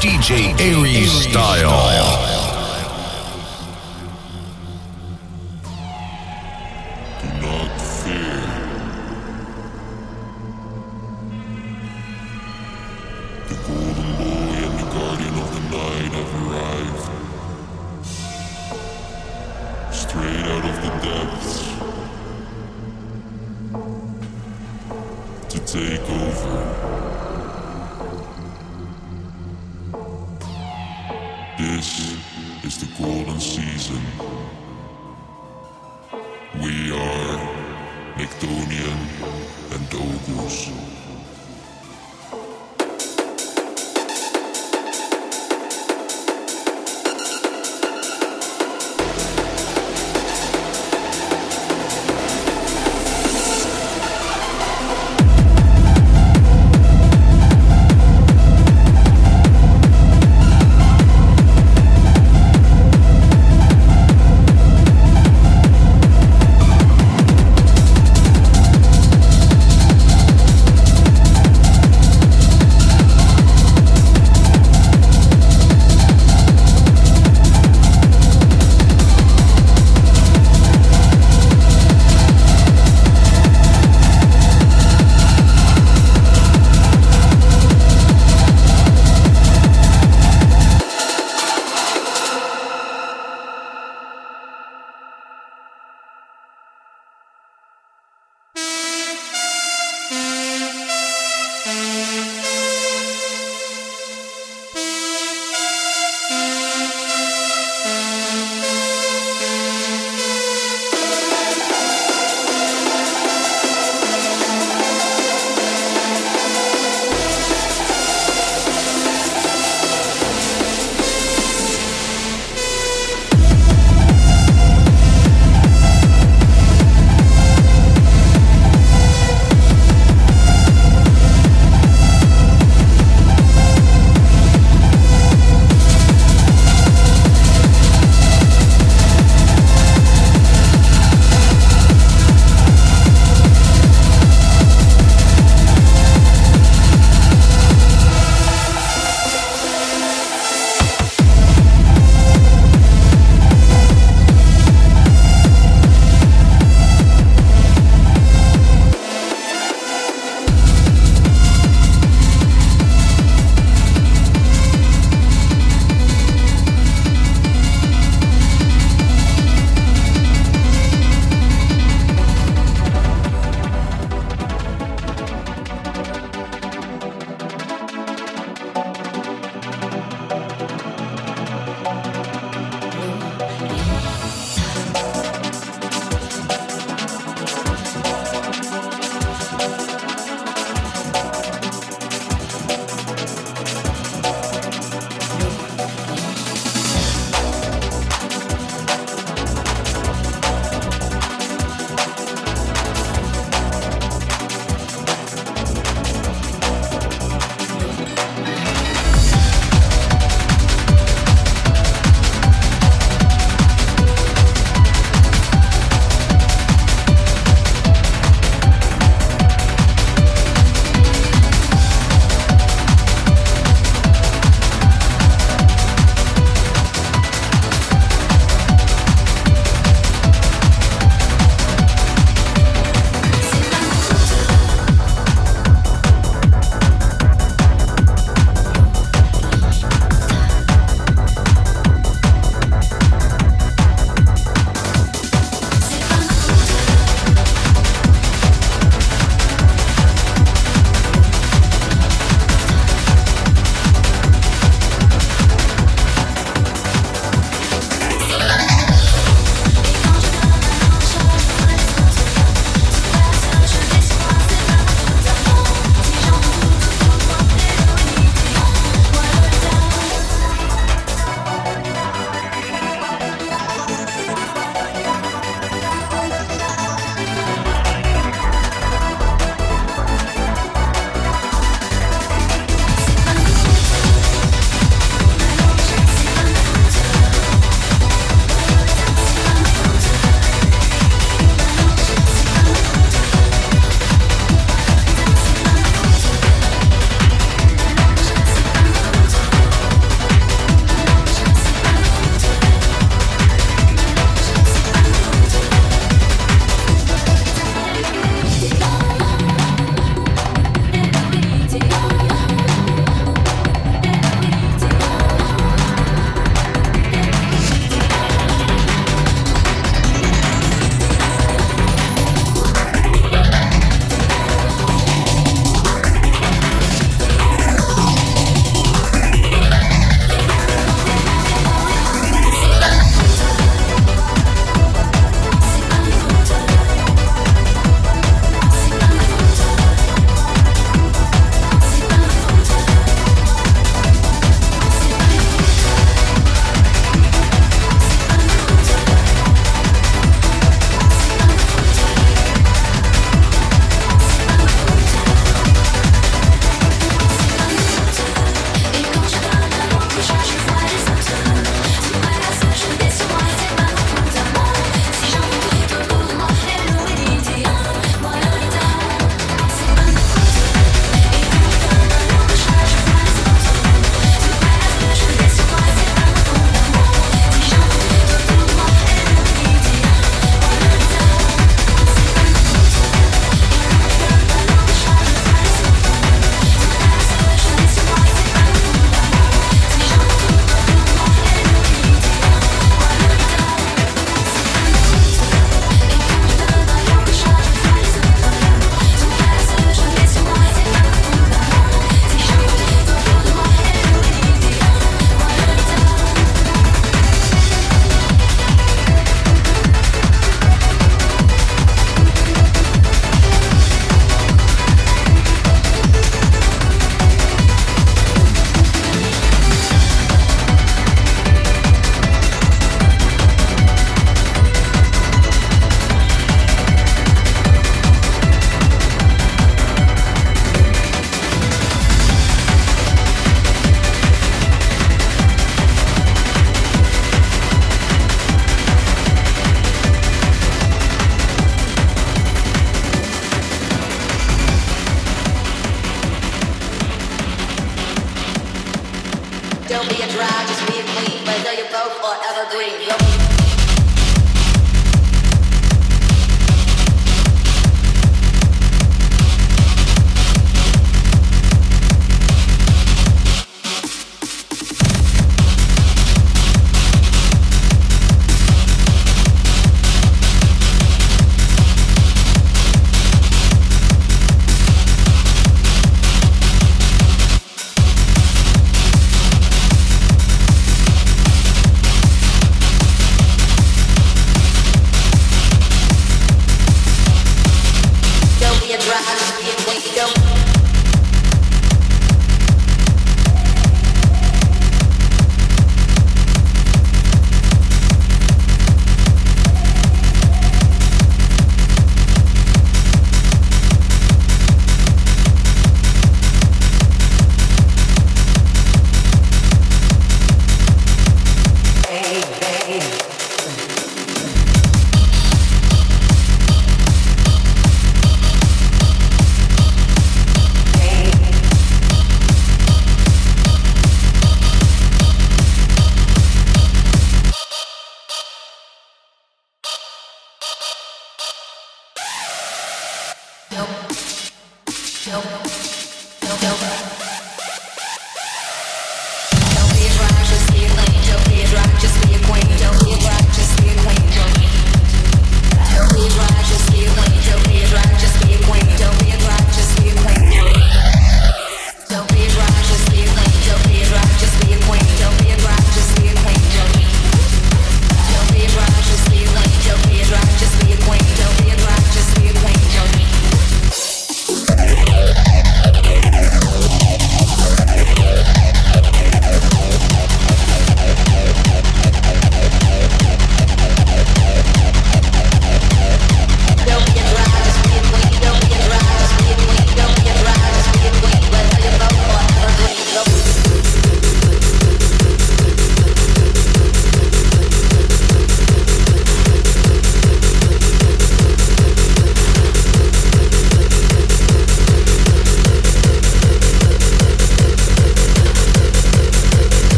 DJ Ari's style.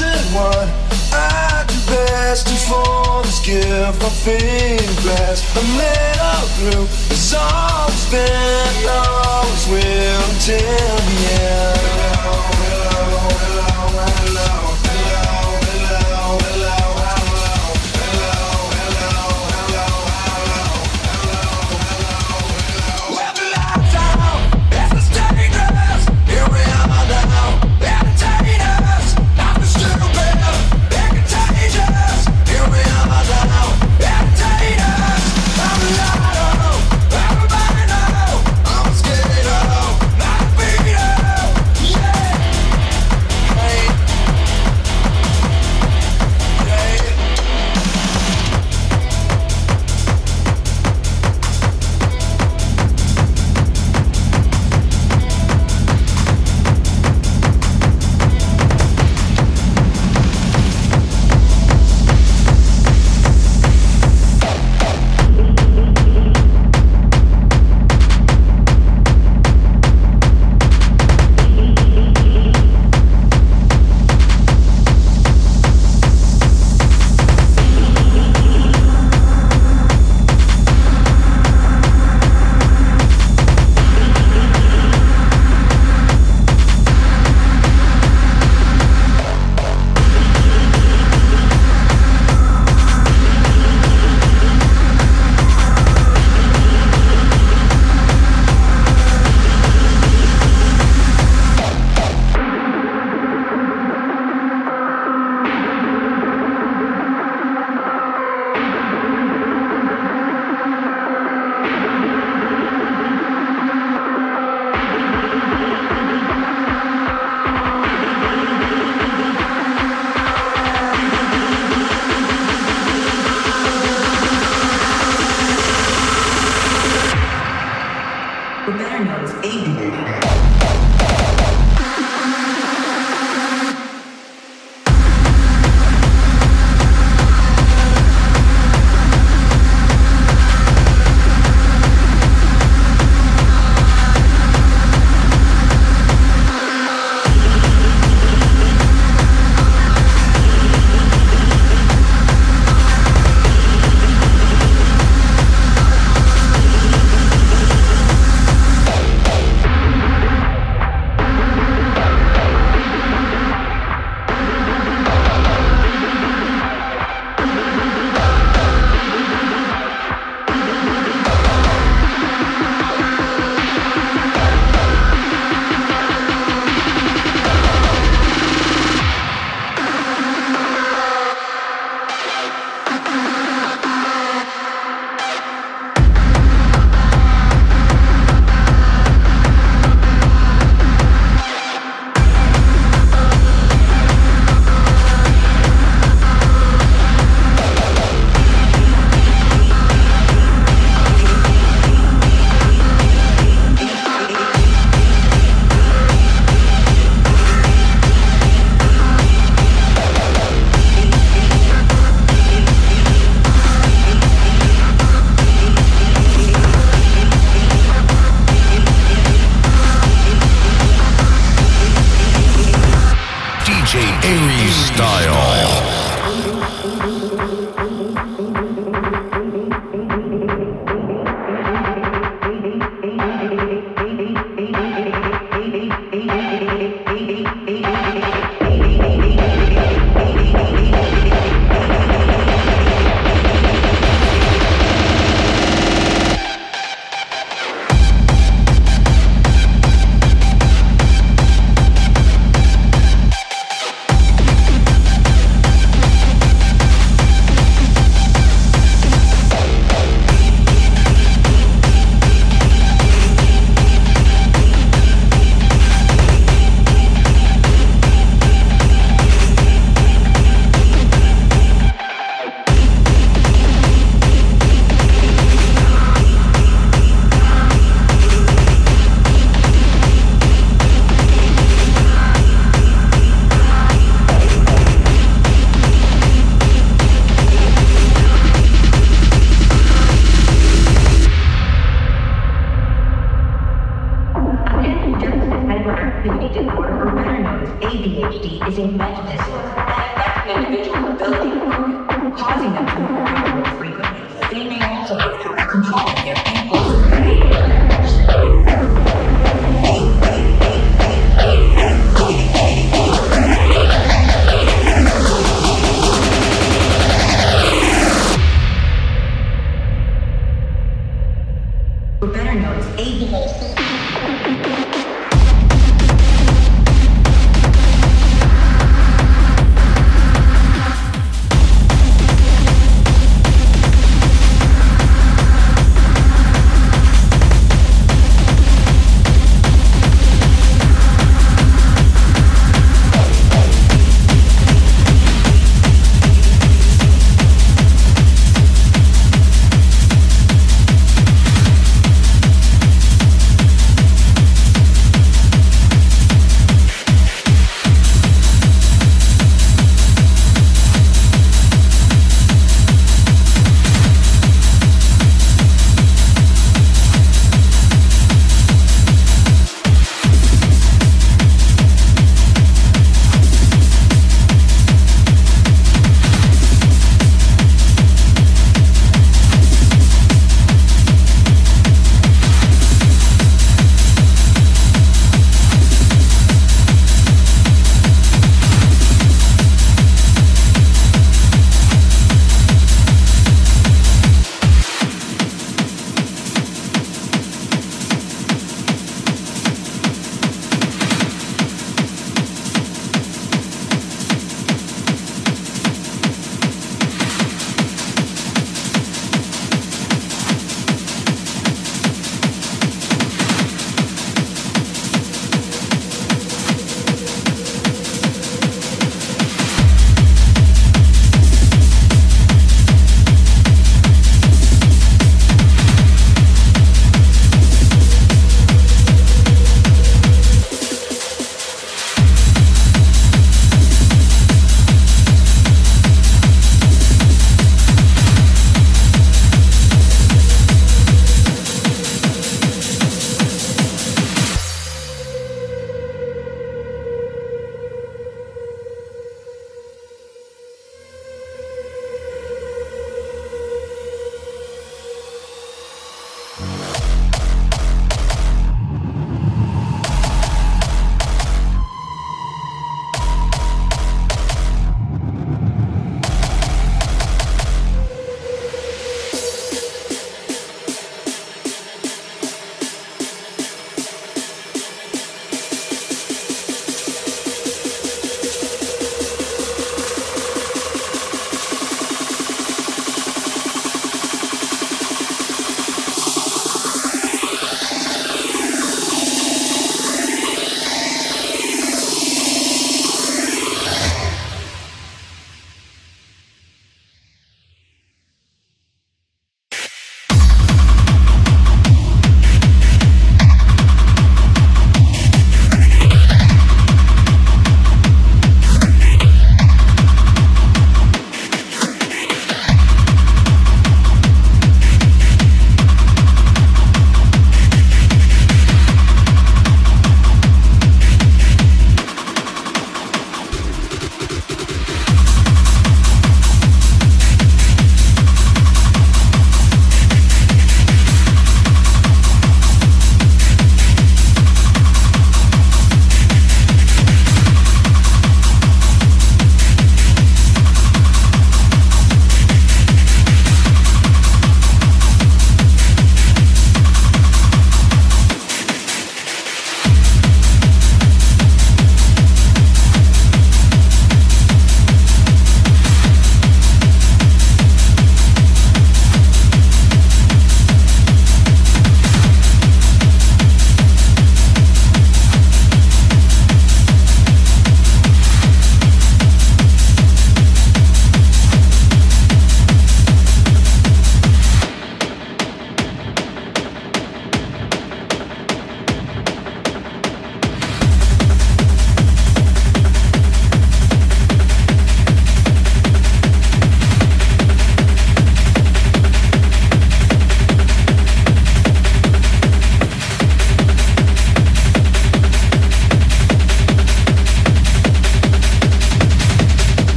and what? I do best to for this gift my fame a metal blue It's always been, always will Until the end.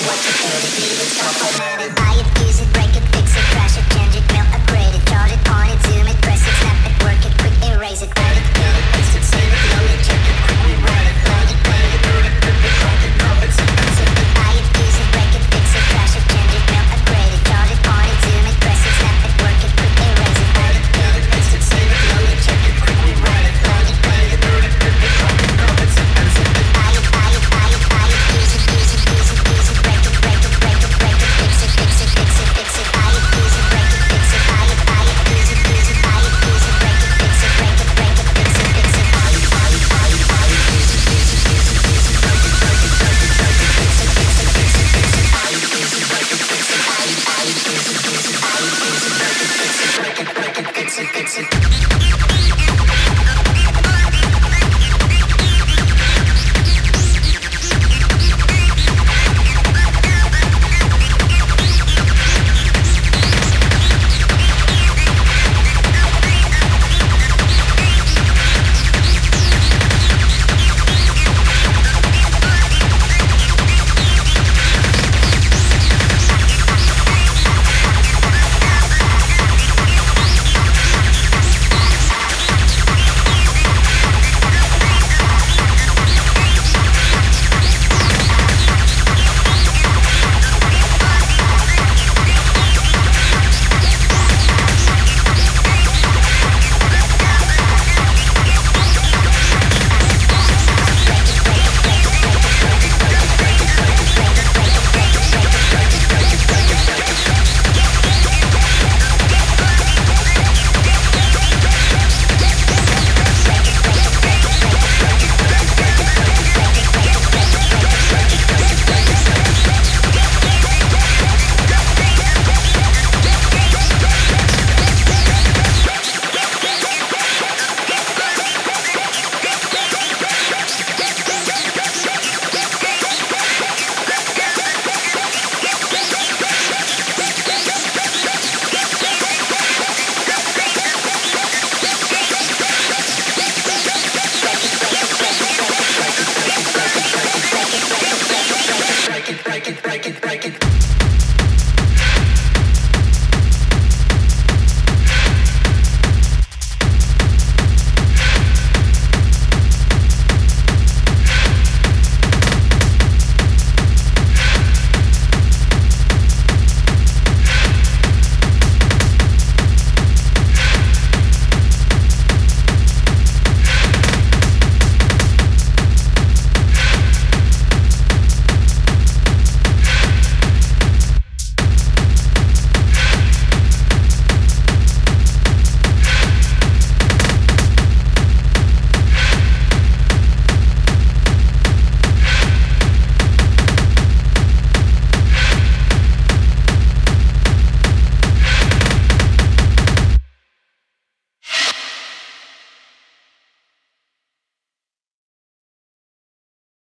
it, turn it, leave it, stop, it.